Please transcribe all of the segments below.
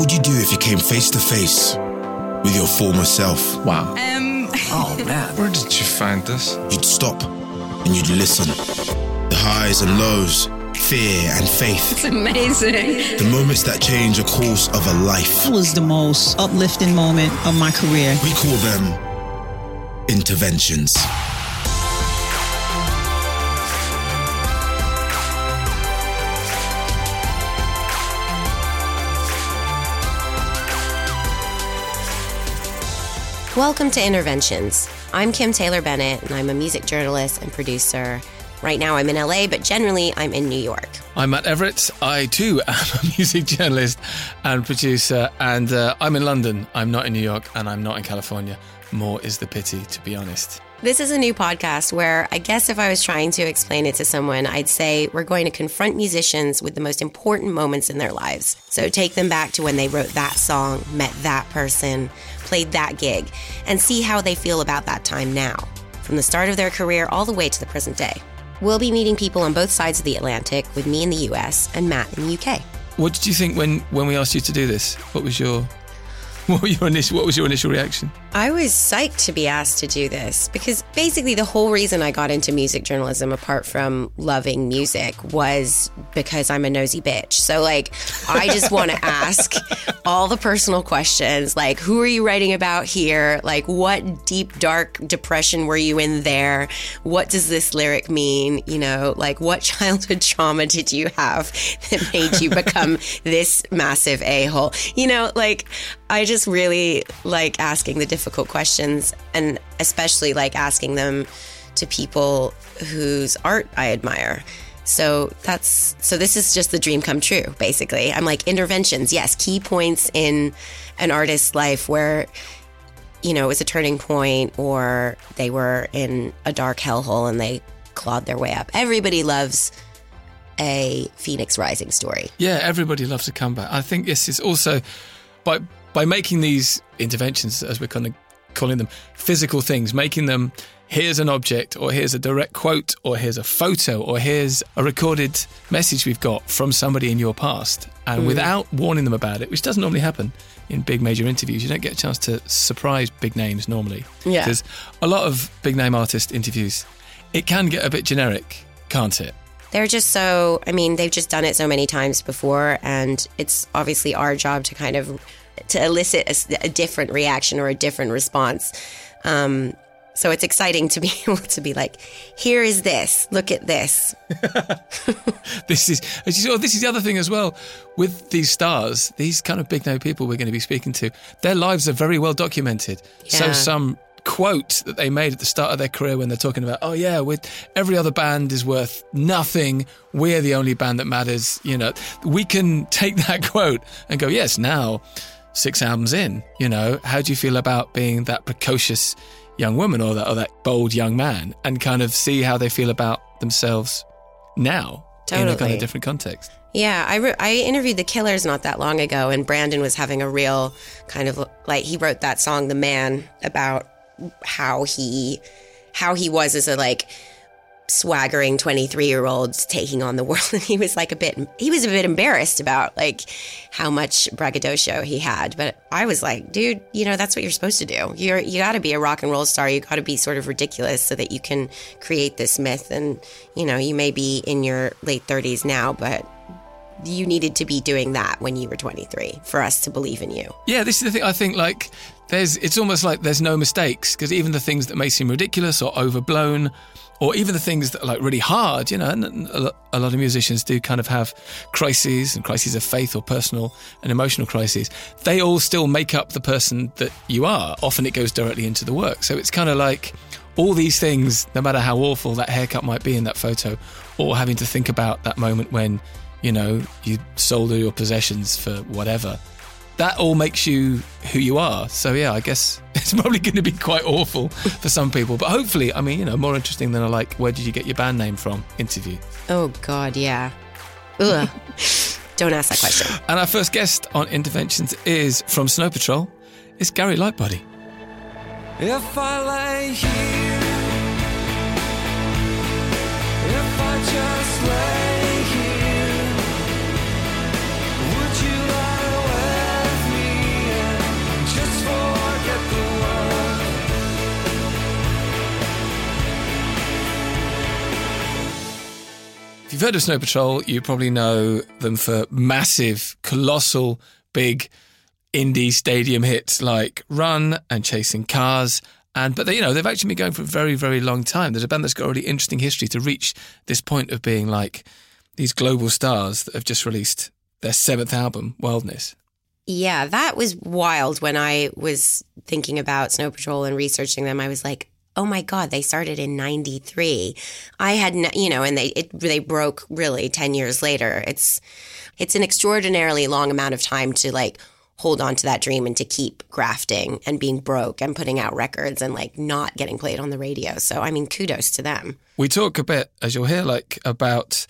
Would you do if you came face to face with your former self? Wow. Um, Oh man. Where did you find this? You'd stop and you'd listen. The highs and lows, fear and faith. it's amazing. The moments that change the course of a life. It was the most uplifting moment of my career. We call them interventions. Welcome to Interventions. I'm Kim Taylor Bennett, and I'm a music journalist and producer. Right now, I'm in LA, but generally, I'm in New York. I'm Matt Everitt. I too am a music journalist and producer, and uh, I'm in London. I'm not in New York, and I'm not in California. More is the pity, to be honest. This is a new podcast where I guess if I was trying to explain it to someone, I'd say we're going to confront musicians with the most important moments in their lives. So take them back to when they wrote that song, met that person, played that gig, and see how they feel about that time now, from the start of their career all the way to the present day. We'll be meeting people on both sides of the Atlantic with me in the US and Matt in the UK. What did you think when, when we asked you to do this? What was your what, your initial, what was your initial reaction? I was psyched to be asked to do this because basically the whole reason I got into music journalism, apart from loving music, was because I'm a nosy bitch. So, like, I just want to ask all the personal questions like, who are you writing about here? Like, what deep, dark depression were you in there? What does this lyric mean? You know, like, what childhood trauma did you have that made you become this massive a hole? You know, like, I just really like asking the difficult questions and especially like asking them to people whose art I admire. So that's so this is just the dream come true basically. I'm like interventions, yes, key points in an artist's life where you know, it was a turning point or they were in a dark hellhole and they clawed their way up. Everybody loves a Phoenix Rising story. Yeah, everybody loves a comeback. I think this is also by by making these interventions, as we're kind of calling them, physical things, making them here's an object, or here's a direct quote, or here's a photo, or here's a recorded message we've got from somebody in your past, and mm. without warning them about it, which doesn't normally happen in big major interviews, you don't get a chance to surprise big names normally. Yeah. Because a lot of big name artist interviews, it can get a bit generic, can't it? they're just so i mean they've just done it so many times before and it's obviously our job to kind of to elicit a, a different reaction or a different response um, so it's exciting to be able to be like here is this look at this this is as you saw this is the other thing as well with these stars these kind of big name people we're going to be speaking to their lives are very well documented Yeah. so some quote that they made at the start of their career when they're talking about, oh yeah, with every other band is worth nothing. We're the only band that matters. You know, we can take that quote and go, yes, now six albums in, you know, how do you feel about being that precocious young woman or that, or that bold young man and kind of see how they feel about themselves now in a kind of different context. Yeah, I, re- I interviewed the Killers not that long ago, and Brandon was having a real kind of like he wrote that song "The Man" about how he how he was as a like swaggering 23 year olds taking on the world. And he was like a bit he was a bit embarrassed about like how much braggadocio he had. But i was like dude you know that's what you're supposed to do. You're you got to be a rock and roll star. You got to be sort of ridiculous so that you can create this myth. And you know you may be in your late 30s now but you needed to be doing that when you were 23 for us to believe in you. Yeah, this is the thing. I think like there's, it's almost like there's no mistakes because even the things that may seem ridiculous or overblown, or even the things that are like really hard, you know, and a lot of musicians do kind of have crises and crises of faith or personal and emotional crises. They all still make up the person that you are. Often it goes directly into the work. So it's kind of like all these things, no matter how awful that haircut might be in that photo, or having to think about that moment when, you know, you sold all your possessions for whatever, that all makes you who you are. So yeah, I guess it's probably going to be quite awful for some people, but hopefully, I mean, you know, more interesting than a like, where did you get your band name from interview. Oh God, yeah. Ugh. Don't ask that question. And our first guest on Interventions is from Snow Patrol. It's Gary Lightbody. If I lay here, if I just lay you've heard of Snow Patrol, you probably know them for massive, colossal, big indie stadium hits like Run and Chasing Cars. And but they, you know they've actually been going for a very, very long time. There's a band that's got a really interesting history to reach this point of being like these global stars that have just released their seventh album, Wildness. Yeah, that was wild when I was thinking about Snow Patrol and researching them. I was like, oh my God, they started in 93. I had, you know, and they, it, they broke really 10 years later. It's, it's an extraordinarily long amount of time to like hold on to that dream and to keep grafting and being broke and putting out records and like not getting played on the radio. So, I mean, kudos to them. We talk a bit, as you'll hear, like about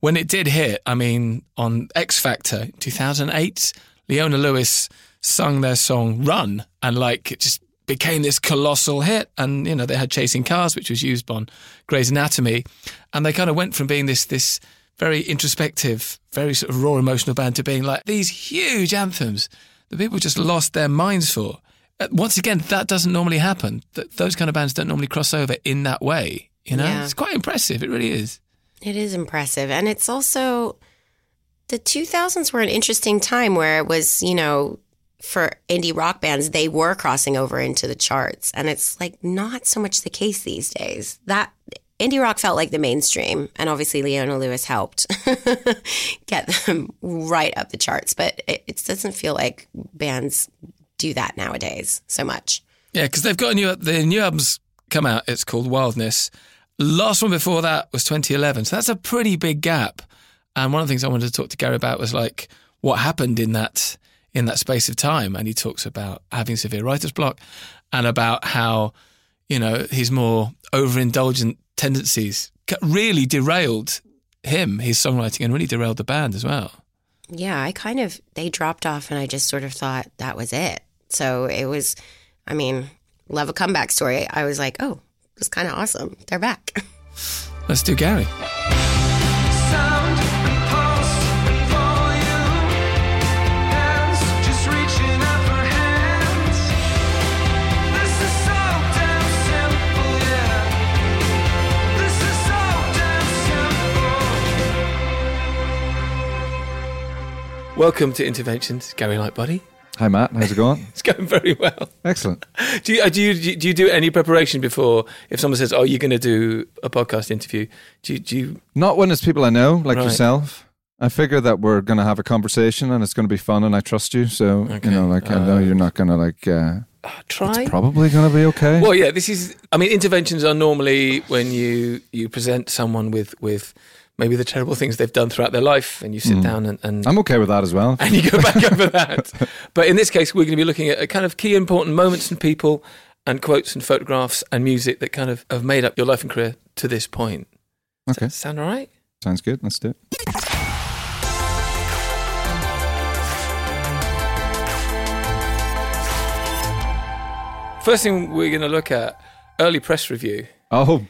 when it did hit. I mean, on X Factor 2008, Leona Lewis sung their song Run and like it just became this colossal hit. And, you know, they had Chasing Cars, which was used on Grey's Anatomy. And they kind of went from being this, this very introspective, very sort of raw emotional band to being like these huge anthems that people just lost their minds for. Uh, Once again, that doesn't normally happen. Those kind of bands don't normally cross over in that way. You know, Yeah. it's quite impressive. It really is. It is impressive. And it's also the 2000s were an interesting time where it was, you know, for indie rock bands, they were crossing over into the charts. And it's like not so much the case these days. That indie rock felt like the mainstream. And obviously, Leona Lewis helped get them right up the charts. But it, it doesn't feel like bands do that nowadays so much. Yeah, because they've got a new the new album's come out. It's called Wildness. Last one before that was 2011, so that's a pretty big gap. And one of the things I wanted to talk to Gary about was like what happened in that in that space of time. And he talks about having severe writer's block and about how you know his more overindulgent tendencies really derailed him, his songwriting, and really derailed the band as well. Yeah, I kind of they dropped off, and I just sort of thought that was it. So it was, I mean, love a comeback story. I was like, oh, it was kind of awesome. They're back. Let's do Gary. Welcome to Interventions, Gary Lightbody. Hi, Matt. How's it going? It's going very well. Excellent. Do you, uh, do you do you do any preparation before if someone says, "Oh, you're going to do a podcast interview"? Do you, do you Not when it's people I know, like Right. yourself. I figure that we're going to have a conversation and it's going to be fun and I trust you. So, Okay. you know, like I know you're not going to like, uh, try? it's probably going to be okay. Well, yeah. This is. I mean, interventions are normally when you you present someone with with maybe the terrible things they've done throughout their life, and you sit hmm. down and. and I'm okay with that as well. and you go back over that. But in this case, we're going to be looking at a kind of key important moments and people and quotes and photographs and music that kind of have made up your life and career to this point. Okay. Sound all right? Sounds good. Let's do it. First thing we're going to look at early press review. Oh,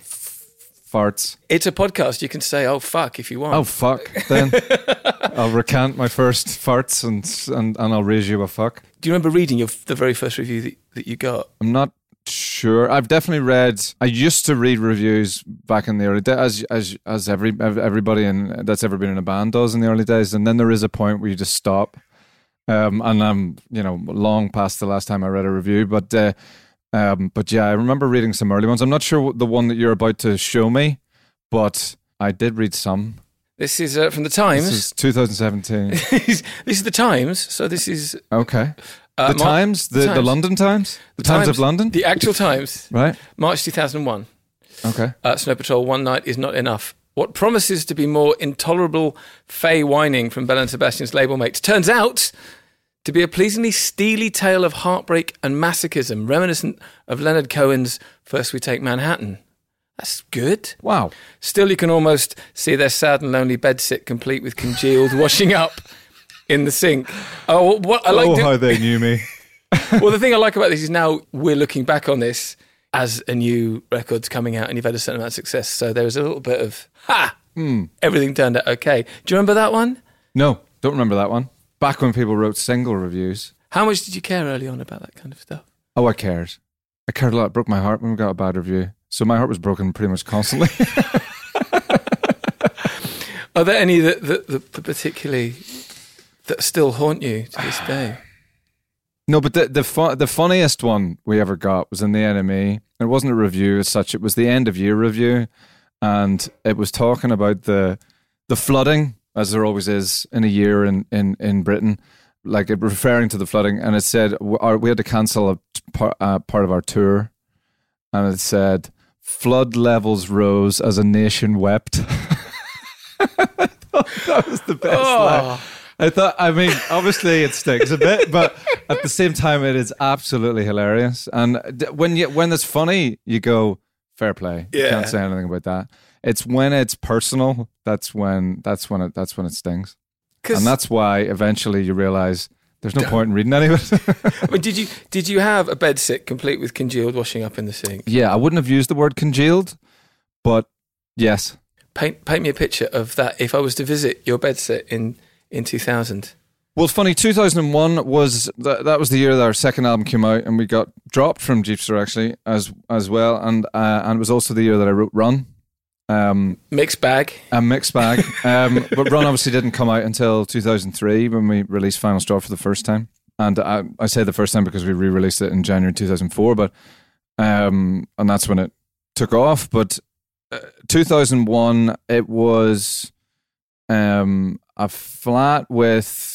farts. It's a podcast. You can say, "Oh fuck," if you want. Oh, fuck. Then I'll recant my first farts and, and, and I'll raise you a fuck. Do you remember reading your, the very first review that, that you got? I'm not sure. I've definitely read. I used to read reviews back in the early days, as as as every everybody in that's ever been in a band does in the early days. And then there is a point where you just stop. Um, and I'm you know long past the last time I read a review, but uh, um, but yeah, I remember reading some early ones. I'm not sure what the one that you're about to show me, but I did read some. This is uh, from the Times. This is 2017. this is the Times. So this is Okay. Uh, the Mar- Times, the, the Times. London Times, the, Times, of London, The actual Times, right? March 2001. Okay. Uh, Snow Patrol, one night is not enough. What promises to be more intolerable fey whining from Bell and Sebastian's label mates turns out to be a pleasingly steely tale of heartbreak and masochism, reminiscent of Leonard Cohen's First We Take Manhattan. That's good. Wow. Still, you can almost see their sad and lonely bedsit, complete with congealed washing up in the sink. Oh, what I like. oh, how they knew me. well, the thing I like about this is now we're looking back on this as a new record's coming out and you've had a certain amount of success. So there was a little bit of, ha, Hmm. everything turned out okay. Do you remember that one? No, don't remember that one. Back when people wrote single reviews. How much did you care early on about that kind of stuff? Oh, I cared. I cared a lot. It broke my heart when we got a bad review. So my heart was broken pretty much constantly. Are there any that, that, that, particularly that still haunt you to this day? no, but the the, fu- the funniest one we ever got was in the NME. It wasn't a review as such. It was the end of year review, and it was talking about the the flooding, as there always is in a year in in in Britain. Like referring to the flooding, and it said our, we had to cancel a par, uh, part of our tour, and it said flood levels rose as a nation wept. I thought that was the best line. I thought, I mean, obviously it stinks a bit, but at the same time, it is absolutely hilarious. And when you when it's funny, you go fair play. You Yeah. can't say anything about that. It's when it's personal that's when that's when it that's when it stings, and that's why eventually you realize there's no point in reading any of it. I mean, did you did you have a bedsit complete with congealed washing up in the sink? yeah, I wouldn't have used the word congealed, but yes, Paint paint me a picture of that. If I was to visit your bedsit in in two thousand, Well, it's funny. Two thousand and one was th- that was the year that our second album came out, and we got dropped from Jeepster actually as as well, and uh, and it was also the year that I wrote Run, um, mixed bag. a mixed bag. Um, but Run obviously didn't come out until two thousand three when we released Final Straw for the first time, and I, I say the first time because we re-released it in January two thousand four, but um, and that's when it took off. But uh, two thousand one, it was um, a flat with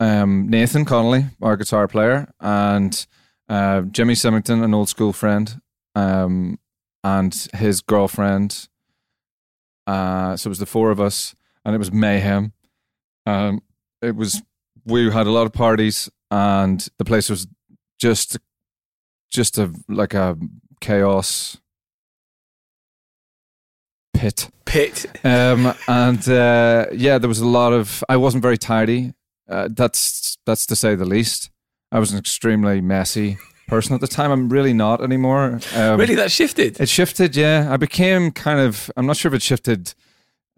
um, Nathan Connolly, our guitar player, and uh, Jimmy Symington, an old school friend, um, and his girlfriend. Uh, so it was the four of us, and it was mayhem. Um, it was we had a lot of parties, and the place was just just a like a chaos pit. Pit. Um, and uh, yeah, there was a lot of. I wasn't very tidy. Uh, that's that's to say the least. I was an extremely messy person at the time. I'm really not anymore. Um, really, that shifted. It shifted. Yeah, I became kind of. I'm not sure if it shifted.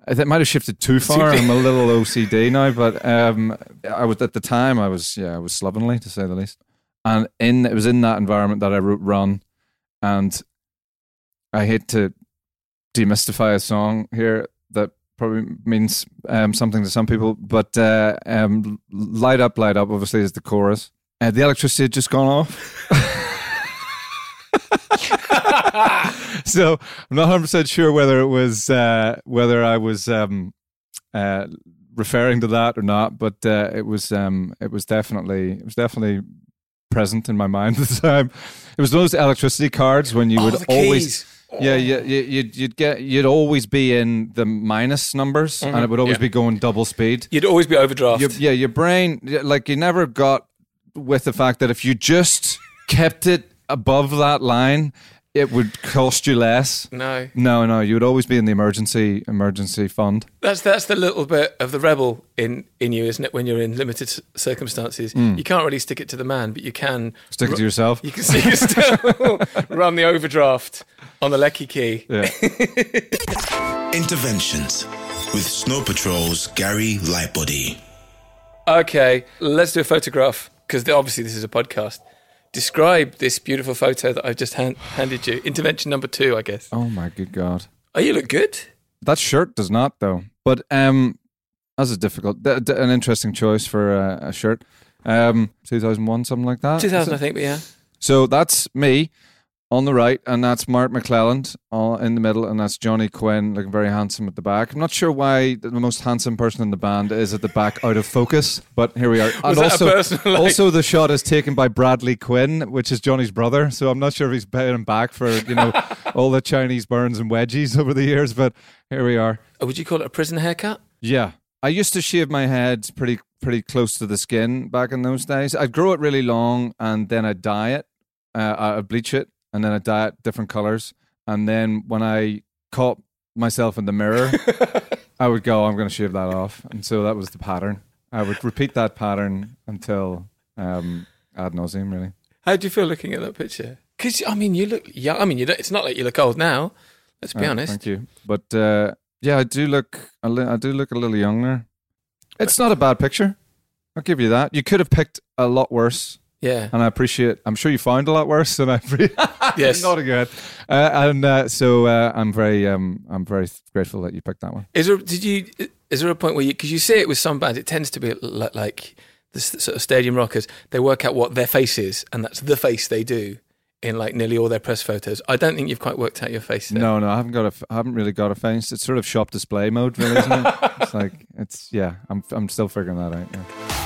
It might have shifted too far. I'm a little OCD now, but um, I was at the time. I was yeah, I was slovenly to say the least. And in it was in that environment that I wrote "Run," and I hate to demystify a song here that probably means um, something to some people, but uh, um, "Light Up, Light Up" obviously is the chorus. Uh, the electricity had just gone off. so I'm not 100 percent sure whether it was uh, whether I was um, uh, referring to that or not, but uh, it was um, it was definitely it was definitely present in my mind at the time. It was those electricity cards when you Oh, would always. keys. Yeah, yeah, you, you'd, you'd get, you'd always be in the minus numbers, and it would always Mm-hmm. Yeah. be going double speed. You'd always be overdraft. Your, yeah, your brain, like you never got with the fact that if you just kept it above that line, it would cost you less. no, No, no, you would always be in the emergency emergency fund. that's that's the little bit of the rebel in in you, isn't it? When you're in limited c- circumstances, hmm. you can't really stick it to the man, but you can Stick it to yourself. You can, you can still run the overdraft on the Lecky key. Yeah. Interventions with Snow Patrol's Gary Lightbody. Okay, let's do a photograph because obviously this is a podcast. Describe this beautiful photo that I've just hand, handed you. Intervention number two, I guess. oh my good god, Oh, you look good. that shirt does not though. But um, that's a difficult, th- th- an interesting choice for a, a shirt. Um, 2001, something like that. 2000, I think, but yeah. So that's me. On the right, and that's Mark McClelland in the middle, and that's Johnny Quinn looking very handsome at the back. I'm not sure why the most handsome person in the band is at the back out of focus, but here we are. Was and also, like- also the shot is taken by Bradley Quinn, which is Johnny's brother. So I'm not sure if he's paying him back for you know all the Chinese burns and wedgies over the years, but here we are. Oh, would you call it a prison haircut? Yeah. I used to shave my head pretty pretty close to the skin back in those days. I'd grow it really long and then I'd dye it. Uh, I'd bleach it and then dye it different colors. And then when I caught myself in the mirror, I would go, I'm going to shave that off. And so that was the pattern. I would repeat that pattern until um, ad nauseum, really. How do you feel looking at that picture? Because I mean, you look young. I mean, it's not like you look old now. Let's be Uh, honest. Thank you. But uh, yeah, I do look. A li- I do look a little younger. It's not a bad picture. I'll give you that. You could have picked a lot worse, Yeah. and I appreciate. I'm sure you found a lot worse, than I appreciate. Yes. not a good. Uh, and uh, so uh, I'm very, um, I'm very grateful that you picked that one. Is there? Did you? Is there a point where you? Because you see it with some bands, it tends to be like the sort of stadium rockers. They work out what their face is, and that's the face they do in like nearly all their press photos. I don't think you've quite worked out your face. There. No, no, I haven't got a, I haven't really got a face. It's sort of shop display mode, really, isn't it? it's like it's yeah. I'm, I'm still figuring that out. Yeah.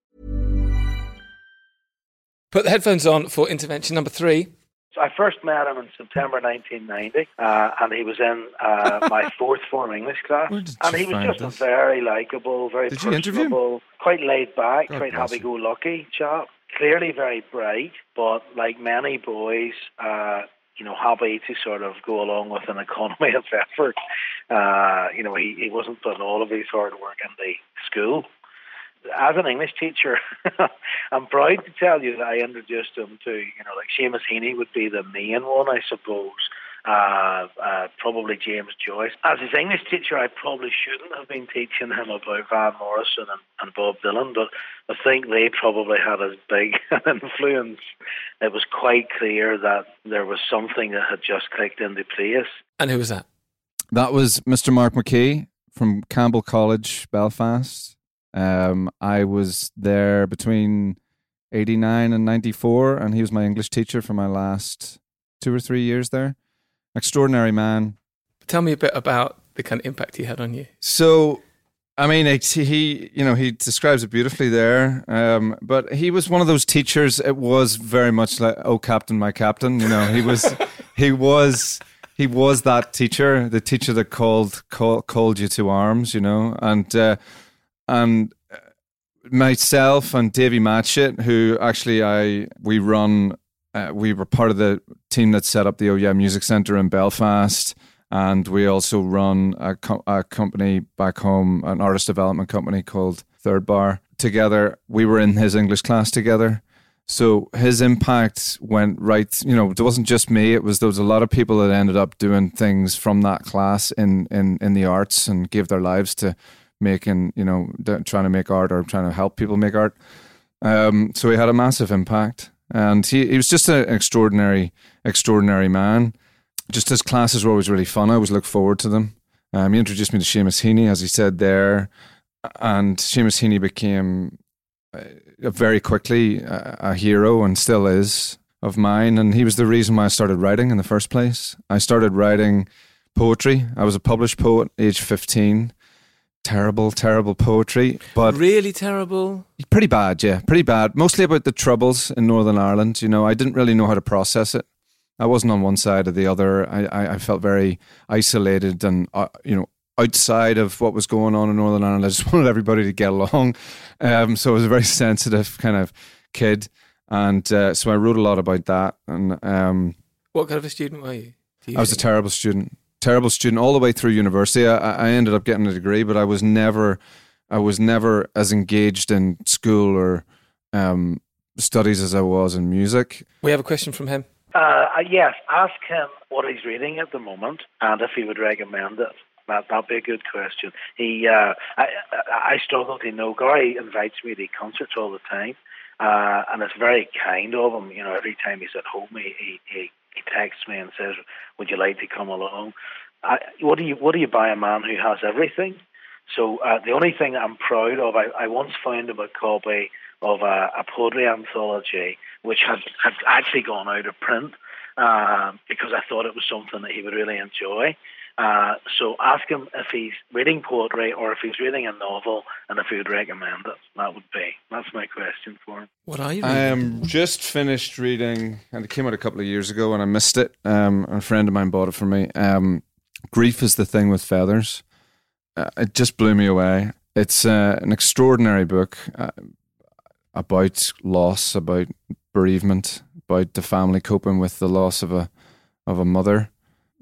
Put the headphones on for intervention number three. So I first met him in September 1990, uh, and he was in uh, my fourth form English class. Where did And you he was find just this? a very likable, very Did you interview him? personable, quite laid back, God quite happy-go-lucky chap. Clearly very bright, but like many boys, uh, you know, happy to sort of go along with an economy of effort. Uh, you know, he, he wasn't putting all of his hard work into school as an English teacher, I'm proud to tell you that I introduced him to, you know, like Seamus Heaney would be the main one, I suppose. Uh, uh, probably James Joyce. As his English teacher, I probably shouldn't have been teaching him about Van Morrison and, and Bob Dylan, but I think they probably had as big an influence. It was quite clear that there was something that had just clicked into place. And who was that? That was Mr. Mark McKee from Campbell College, Belfast. Um, I was there between 89 and 94, and he was my English teacher for my last two or three years there. Extraordinary man. Tell me a bit about the kind of impact he had on you. So, I mean, it's, he, you know, he describes it beautifully there. Um, but he was one of those teachers. It was very much like, "Oh, Captain, my Captain." You know, he was, he was, he was that teacher, the teacher that called call, called you to arms. You know, and uh, and uh, myself and Davy Matchett, who actually I we run, uh, we were part of the team that set up the Oh Yeah Music Centre in Belfast, and we also run a, co- a company back home, an artist development company called Third Bar. Together, we were in his English class together. So his impact went right. You know, it wasn't just me. It was there was a lot of people that ended up doing things from that class in in in the arts and gave their lives to making you know trying to make art or trying to help people make art. Um, so he had a massive impact, and he he was just an extraordinary extraordinary man. Just his classes were always really fun. I always look forward to them. Um, he introduced me to Seamus Heaney, as he said there, and Seamus Heaney became uh, very quickly a, a hero and still is of mine. And he was the reason why I started writing in the first place. I started writing poetry. I was a published poet, age fifteen. Terrible, terrible poetry, but really terrible. Pretty bad, yeah, pretty bad. Mostly about the troubles in Northern Ireland. You know, I didn't really know how to process it. I wasn't on one side or the other. I, I, I felt very isolated and uh, you know outside of what was going on in Northern Ireland. I just wanted everybody to get along. Um, so I was a very sensitive kind of kid, and uh, so I wrote a lot about that. And um, What kind of a student were you? You I was a terrible student, terrible student all the way through university. I, I ended up getting a degree, but I was never, I was never as engaged in school or um, studies as I was in music. We have a question from him. Uh, uh, yes, ask him what he's reading at the moment and if he would recommend it. That that'd be a good question. He, uh, I, I I struggle to know. Gary invites me to concerts all the time, uh, and it's very kind of him. You know, every time he's at home, he he, he, he texts me and says, "Would you like to come along?" I, what do you What do you buy a man who has everything? So uh, the only thing I'm proud of, I, I once found him a copy of a, a poetry anthology which had, had actually gone out of print uh, because I thought it was something that he would really enjoy. Uh, so ask him if he's reading poetry or if he's reading a novel and if he would recommend it. That would be. That's my question for him. What are you? I am just finished reading, and it came out a couple of years ago, and I missed it. Um, a friend of mine bought it for me. Um, Grief is the thing with feathers. Uh, it just blew me away. It's uh, an extraordinary book uh, about loss, about bereavement, about the family coping with the loss of a of a mother.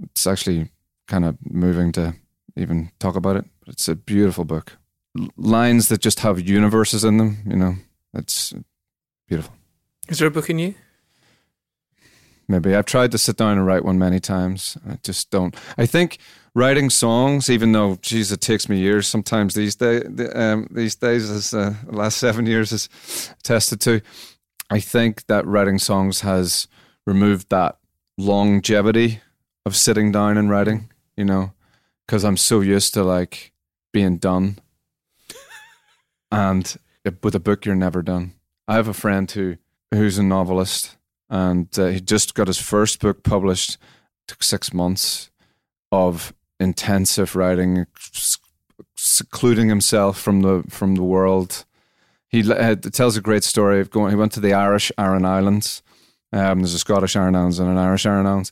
It's actually kind of moving to even talk about it. It's a beautiful book. Lines that just have universes in them. You know, it's beautiful. Is there a book in you? Maybe I've tried to sit down and write one many times. I just don't. I think writing songs, even though, geez, it takes me years. Sometimes these days, um, these days, as uh, the last seven years has attested to. I think that writing songs has removed that longevity of sitting down and writing. You know, because I'm so used to like being done, and with a book, you're never done. I have a friend who who's a novelist and uh, he just got his first book published. Took six months of intensive writing, secluding himself from the from the world. He le- uh, tells a great story of going. He went to the Irish Aran Islands. Um, there's a Scottish Aran Islands and an Irish Aran Islands,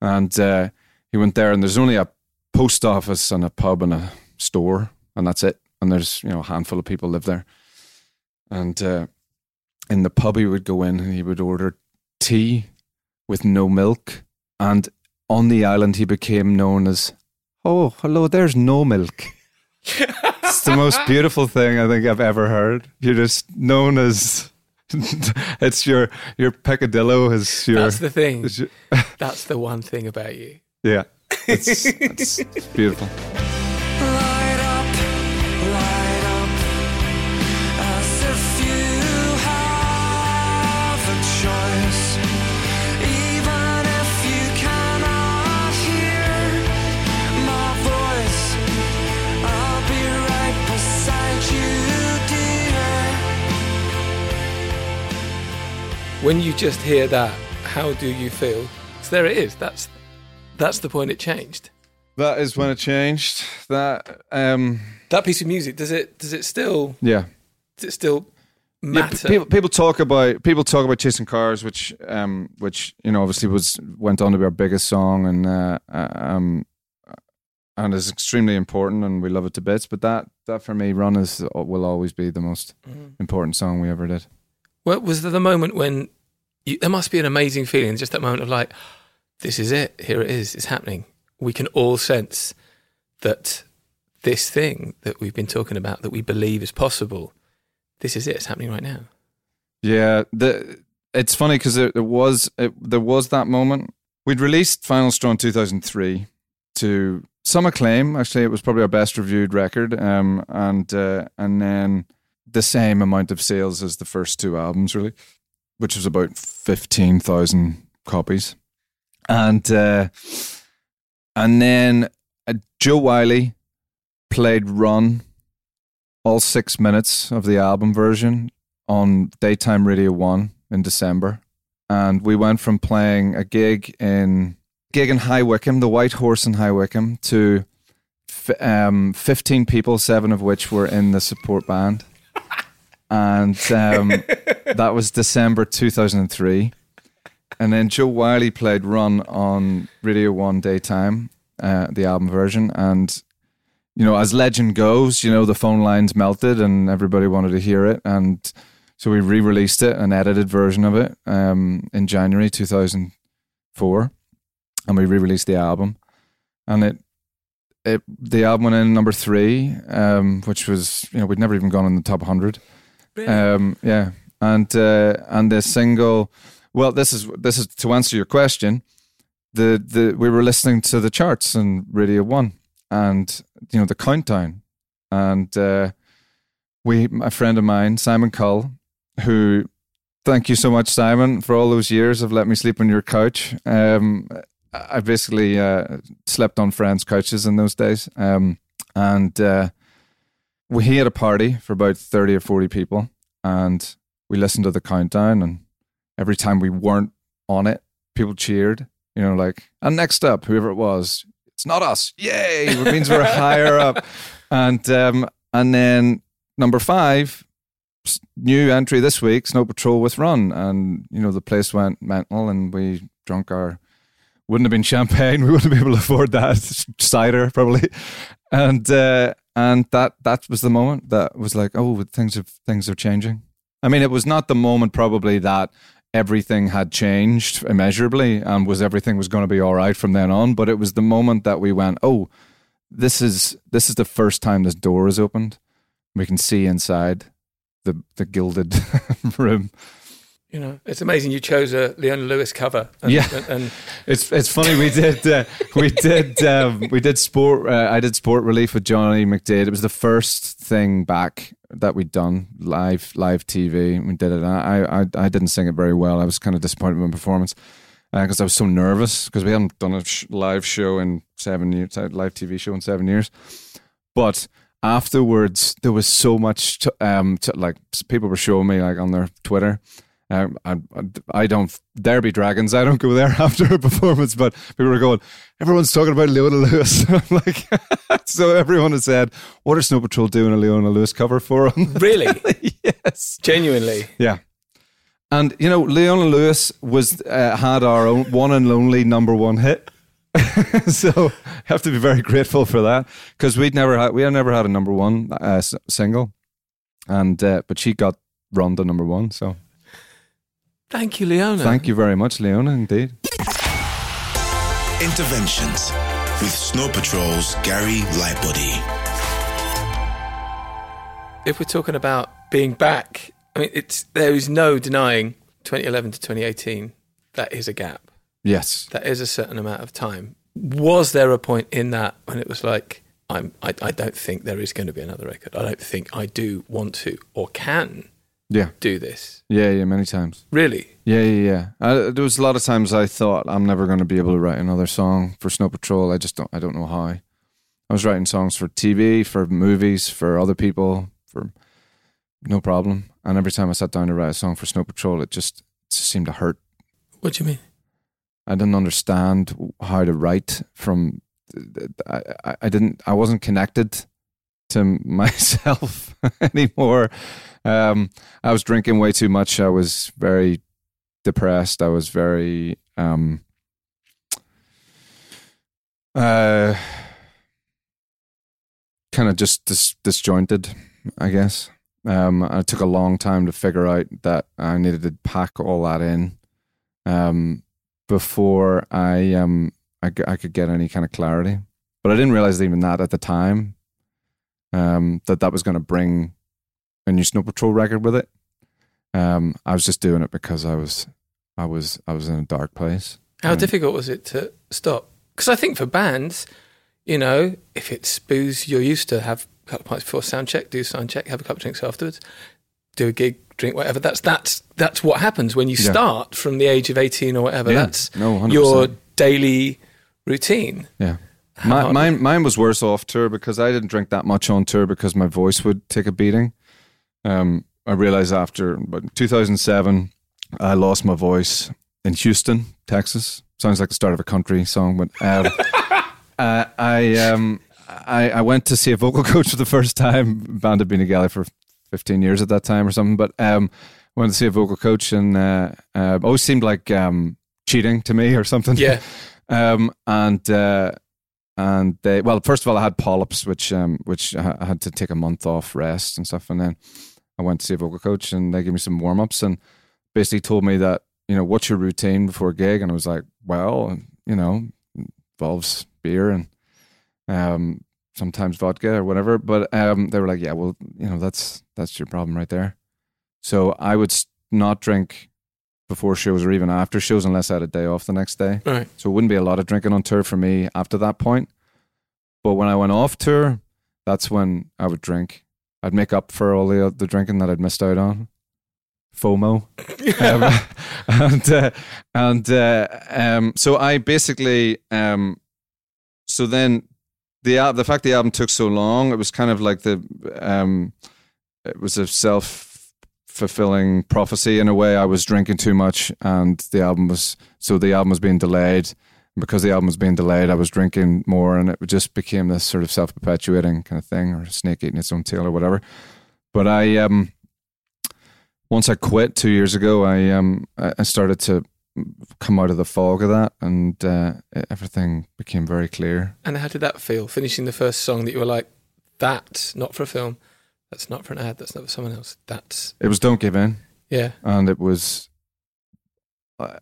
and uh, he went there. And there's only a post office and a pub and a store, and that's it. And there's you know a handful of people live there. And uh, in the pub, he would go in and he would order tea with no milk. And on the island, he became known as, oh, hello, there's no milk. it's the most beautiful thing I think I've ever heard. You're just known as, it's your, your peccadillo is your. That's the thing. your- That's the one thing about you. Yeah. It's, it's beautiful. Light up, light up, as if you have a choice. Even if you cannot hear my voice, I'll be right beside you, dear. When you just hear that, how do you feel? 'Cause there it is. That's that's the point it changed. That is when it changed. That, um, That piece of music does it does it still yeah. does it still Yeah, matter? p- people people talk about people talk about chasing cars, which um which you know obviously was went on to be our biggest song and uh, uh, um and is extremely important and we love it to bits. But that that for me, Run is will always be the most Mhm. important song we ever did. Well, was there the moment when you, there must be an amazing feeling, just that moment of like, this is it, here it is, it's happening. We can all sense that this thing that we've been talking about, that we believe is possible, this is it, it's happening right now. Yeah, the it's funny because there, there was there was that moment. We'd released Final Straw in two thousand three to some acclaim. Actually, it was probably our best reviewed record, um, and uh, and then the same amount of sales as the first two albums, really, which was about fifteen thousand copies, and uh, and then uh, Jo Whiley played Run all six minutes of the album version on daytime radio one in December, and we went from playing a gig in gig in High Wycombe, the White Horse in High Wycombe, to f- um, 15 people, seven of which were in the support band. And um, that was December 2003. And then Jo Whiley played Run on Radio 1 Daytime, uh, the album version. And, you know, as legend goes, you know, the phone lines melted and everybody wanted to hear it. And so we re released it, an edited version of it, um, in January 2004. And we re released the album. And it, it, the album went in number three, um, which was, you know, we'd never even gone in the top 100. Um, yeah. And, uh, and the single, well, this is this is to answer your question. The the we were listening to the charts and Radio One, and you know the countdown, and uh, we a friend of mine, Simon Cull, who thank you so much, Simon, for all those years of let me sleep on your couch. Um, I basically uh, slept on friends' couches in those days, um, and uh, we had a party for about thirty or forty people, and we listened to the countdown and every time we weren't on it, people cheered. You know, like, and next up, whoever it was, it's not us. Yay! It means we're higher up. And um, and then number five, new entry this week, Snow Patrol with Run, and you know the place went mental, and we drunk our. Wouldn't have been champagne. We wouldn't be able to afford that cider probably, and uh, and that that was the moment that was like, oh, things have things are changing. I mean, it was not the moment probably that everything had changed immeasurably and was everything was going to be all right from then on, but it was the moment that we went, oh, this is this is the first time this door is opened. We can see inside the the gilded room. You know, it's amazing you chose a Leona Lewis cover. And, Yeah. and, and It's it's funny we did uh, we did um, we did sport uh, I did sport relief with Johnny McDaid. It was the first thing back that we'd done live live TV. We did it. I I I didn't sing it very well. I was kind of disappointed with my performance because I was so nervous because we hadn't done a sh- live show in seven years, live TV show in seven years. But afterwards, there was so much to, um to, like people were showing me like on their Twitter. Um, I, I don't there be dragons. I don't go there after a performance, but people were going. Everyone's talking about Leona Lewis. I'm like, so everyone has said, "What are Snow Patrol doing a Leona Lewis cover for?" 'em?" really, yes, genuinely. yeah. And you know, Leona Lewis was uh, had our own one and only number one hit. so I have to be very grateful for that because we'd never had we had never had a number one uh, single, and uh, but she got run to number one. So Thank you, Leona. thank you very much, Leona. Indeed. Interventions with Snow Patrol's Gary Lightbody. If we're talking about being back, I mean, it's there is no denying 2011 to 2018. That is a gap. Yes. That is a certain amount of time. Was there a point in that when it was like, I'm, I, I don't think there is going to be another record. I don't think I do want to or can Yeah. do this. Yeah. Yeah. Many times. Really? Yeah, yeah, yeah. Uh, there was a lot of times I thought I'm never going to be able to write another song for Snow Patrol. I just don't. I don't know how. I was writing songs for TV, for movies, for other people, for no problem. And every time I sat down to write a song for Snow Patrol, it just, it just seemed to hurt. What do you mean? I didn't understand how to write from. I, I, I didn't. I wasn't connected to myself anymore. Um, I was drinking way too much. I was very depressed. I was very um, uh, kind of just dis- disjointed, I guess. Um, it took a long time to figure out that I needed to pack all that in um, before I um I, I could get any kind of clarity. But I didn't realize even that at the time um, that that was going to bring a new Snow Patrol record with it. Um, I was just doing it because I was I was I was in a dark place. How Um, difficult was it to stop? Because I think for bands, you know, if it's booze, you're used to have a couple of pints before sound check, do sound check, have a couple of drinks afterwards, do a gig, drink whatever. That's that's that's what happens when you Yeah. start from the age of eighteen or whatever. Yeah. That's No, 100%. your daily routine. Yeah. My, mine, mine was worse off tour because I didn't drink that much on tour because my voice would take a beating. Um, I realized after about 2007, I lost my voice in Houston, Texas. Sounds like the start of a country song, but um, uh, I um, I I went to see a vocal coach for the first time. Band had been together for fifteen years at that time or something, but um, went to see a vocal coach and uh, uh, always seemed like um, cheating to me or something. Yeah. um, and uh, and they well, first of all, I had polyps, which um, which I had to take a month off rest and stuff, and then I went to see a vocal coach, and they gave me some warm ups, and basically told me that you know what's your routine before a gig, and I was like, well, you know, involves beer and um, sometimes vodka or whatever, but um, they were like, yeah, well, you know, that's that's your problem right there. So I would not drink before shows or even after shows unless I had a day off the next day. Right. So it wouldn't be a lot of drinking on tour for me after that point. But when I went off tour, that's when I would drink. I'd make up for all the the drinking that I'd missed out on. FOMO. um, and uh, and uh, um, so I basically um, so then the the fact the album took so long, it was kind of like the um, it was a self fulfilling prophecy in a way. I was drinking too much, and the album was so the album was being delayed. And because the album was being delayed, I was drinking more, and it just became this sort of self perpetuating kind of thing, or snake eating its own tail, or whatever. But I um, once I quit two years ago, I um, I started to come out of the fog of that, and uh, everything became very clear. And how did that feel? Finishing the first song that you were like, that's not for a film, that's not for an ad, that's not for someone else. That's It was "Don't Give In." Yeah. and it was uh,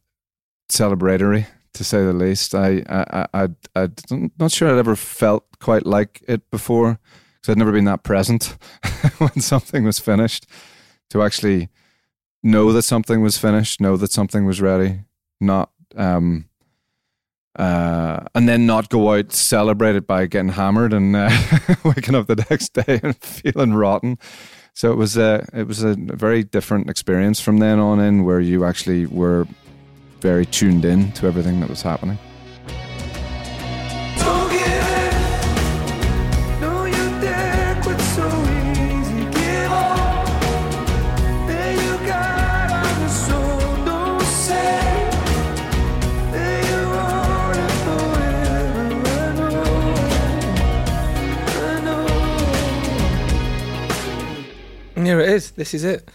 celebratory to say the least. I I I I I'm not sure I'd ever felt quite like it before because I'd never been that present when something was finished. To actually know that something was finished, know that something was ready, not um uh, and then not go out celebrate it by getting hammered and uh, waking up the next day and feeling rotten. So it was a it was a very different experience from then on in, where you actually were very tuned in to everything that was happening. Is. This is it.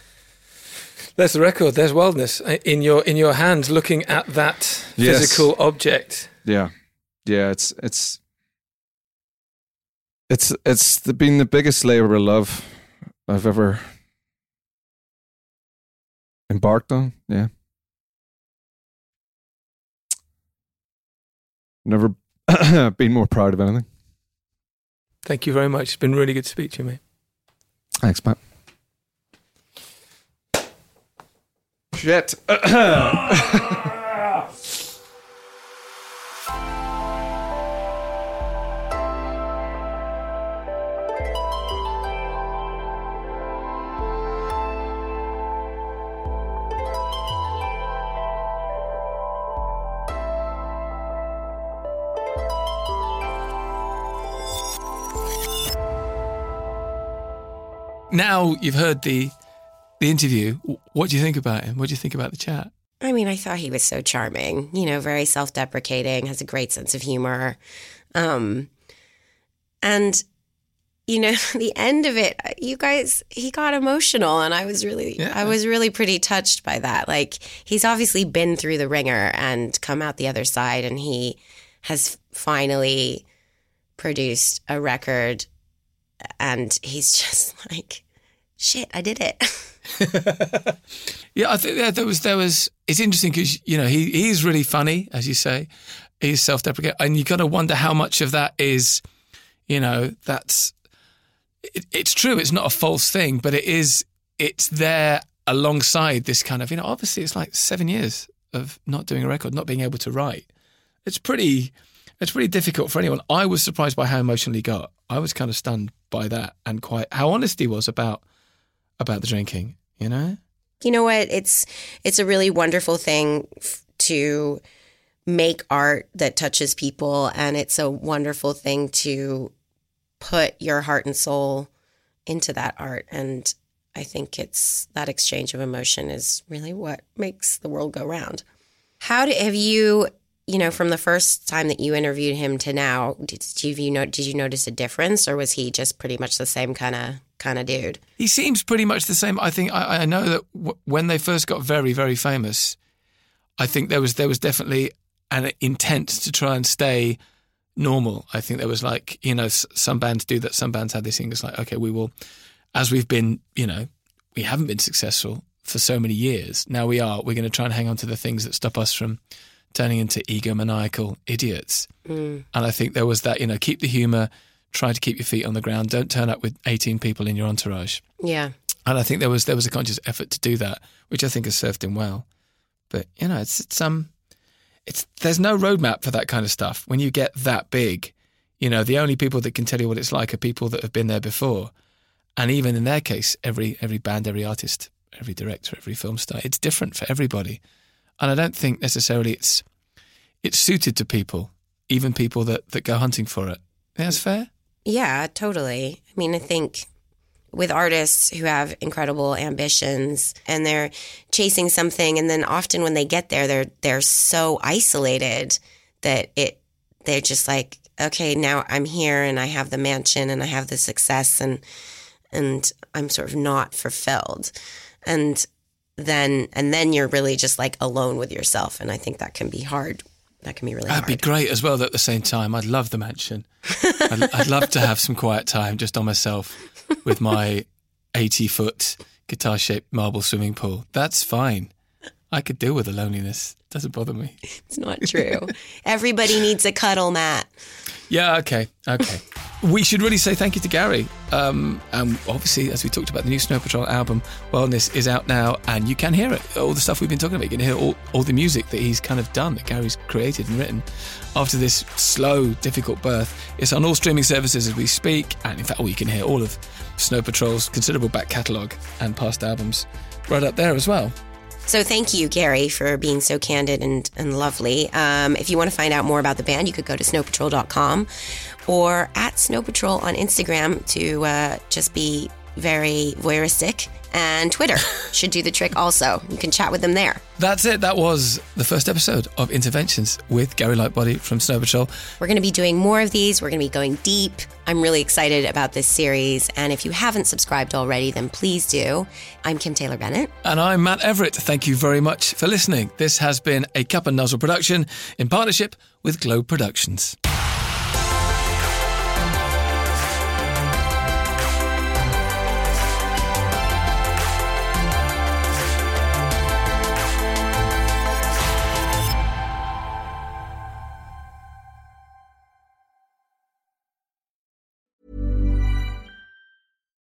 There's the record. There's wildness uh, in your in your hands, looking at that Yes. physical object. Yeah, yeah. It's it's it's it's the, been the biggest labor of love I've ever embarked on. Yeah, never been more proud of anything. Thank you very much. It's been really good to speak to you, mate. Thanks, Matt. Shit. Now you've heard the the interview. What do you think about him? What do you think about the chat? I mean, I thought he was so charming, you know, very self deprecating, has a great sense of humor. Um, and, you know, the end of it, you guys, he got emotional and I was really, Yeah. I was really pretty touched by that. Like, he's obviously been through the ringer and come out the other side and he has finally produced a record and he's just like, shit, I did it. Yeah, I think yeah, there was there was. It's interesting because you know he he's really funny, as you say. He's self-deprecating, and you got to wonder how much of that is, you know, that's. It, it's true. It's not a false thing, but it is. It's there alongside this kind of you know. Obviously, it's like seven years of not doing a record, not being able to write. It's pretty. It's pretty difficult for anyone. I was surprised by how emotionally got. I was kind of stunned by that, and quite how honest he was about about the drinking. You know. you know what it's it's a really wonderful thing f- to make art that touches people and it's a wonderful thing to put your heart and soul into that art and i think it's that exchange of emotion is really what makes the world go round How do, have you, you know, from the first time that you interviewed him to now, did, did you know, did you notice a difference, or was he just pretty much the same kind of kind of dude? He seems pretty much the same. I think I, I know that w- when they first got very, very famous, I think there was there was definitely an intent to try and stay normal. I think there was like you know some bands do that. Some bands had this thing. It's like okay, we will, as we've been, you know, we haven't been successful for so many years. Now we are. We're going to try and hang on to the things that stop us from turning into egomaniacal idiots. Mm. And I think there was that, you know, keep the humor, try to keep your feet on the ground, don't turn up with 18 people in your entourage. Yeah. And I think there was there was a conscious effort to do that, which I think has served him well. But you know, it's it's um, it's there's no roadmap for that kind of stuff. When you get that big, you know, the only people that can tell you what it's like are people that have been there before. And even in their case, every every band, every artist, every director, every film star, it's different for everybody. And I don't think necessarily it's it's suited to people, even people that that go hunting for it. That's fair. Yeah, totally. I mean, I think with artists who have incredible ambitions and they're chasing something and then often when they get there they're they're so isolated that it they're just like okay, now I'm here and I have the mansion and I have the success and and I'm sort of not fulfilled. And then and then you're really just like alone with yourself and I think that can be hard. That can be really That'd hard. be great as well. At the same time, I'd love the mansion. I'd, I'd love to have some quiet time just on myself with my 80 foot guitar shaped marble swimming pool. That's fine. I could deal with the loneliness. Doesn't bother me. It's not true. Everybody needs a cuddle, Matt. Yeah, okay, okay. we should really say thank you to Gary. Um, and obviously, as we talked about, the new Snow Patrol album, Wildness, is out now, and you can hear it. All the stuff we've been talking about, you can hear all, all the music that he's kind of done, that Gary's created and written after this slow, difficult birth. It's on all streaming services as we speak, and in fact, oh, you can hear all of Snow Patrol's considerable back catalogue and past albums right up there as well. So thank you, Gary, for being so candid and, and lovely. Um, if you want to find out more about the band, you could go to snowpatrol.com or at Snow Patrol on Instagram to uh, just be very voyeuristic. And Twitter should do the trick also. You can chat with them there. That's it. That was the first episode of Interventions with Gary Lightbody from Snow Patrol. We're going to be doing more of these. We're going to be going deep. I'm really excited about this series. And if you haven't subscribed already, then please do. I'm Kim Taylor Bennett. And I'm Matt Everitt. Thank you very much for listening. This has been a Cup and Nuzzle production in partnership with Globe Productions.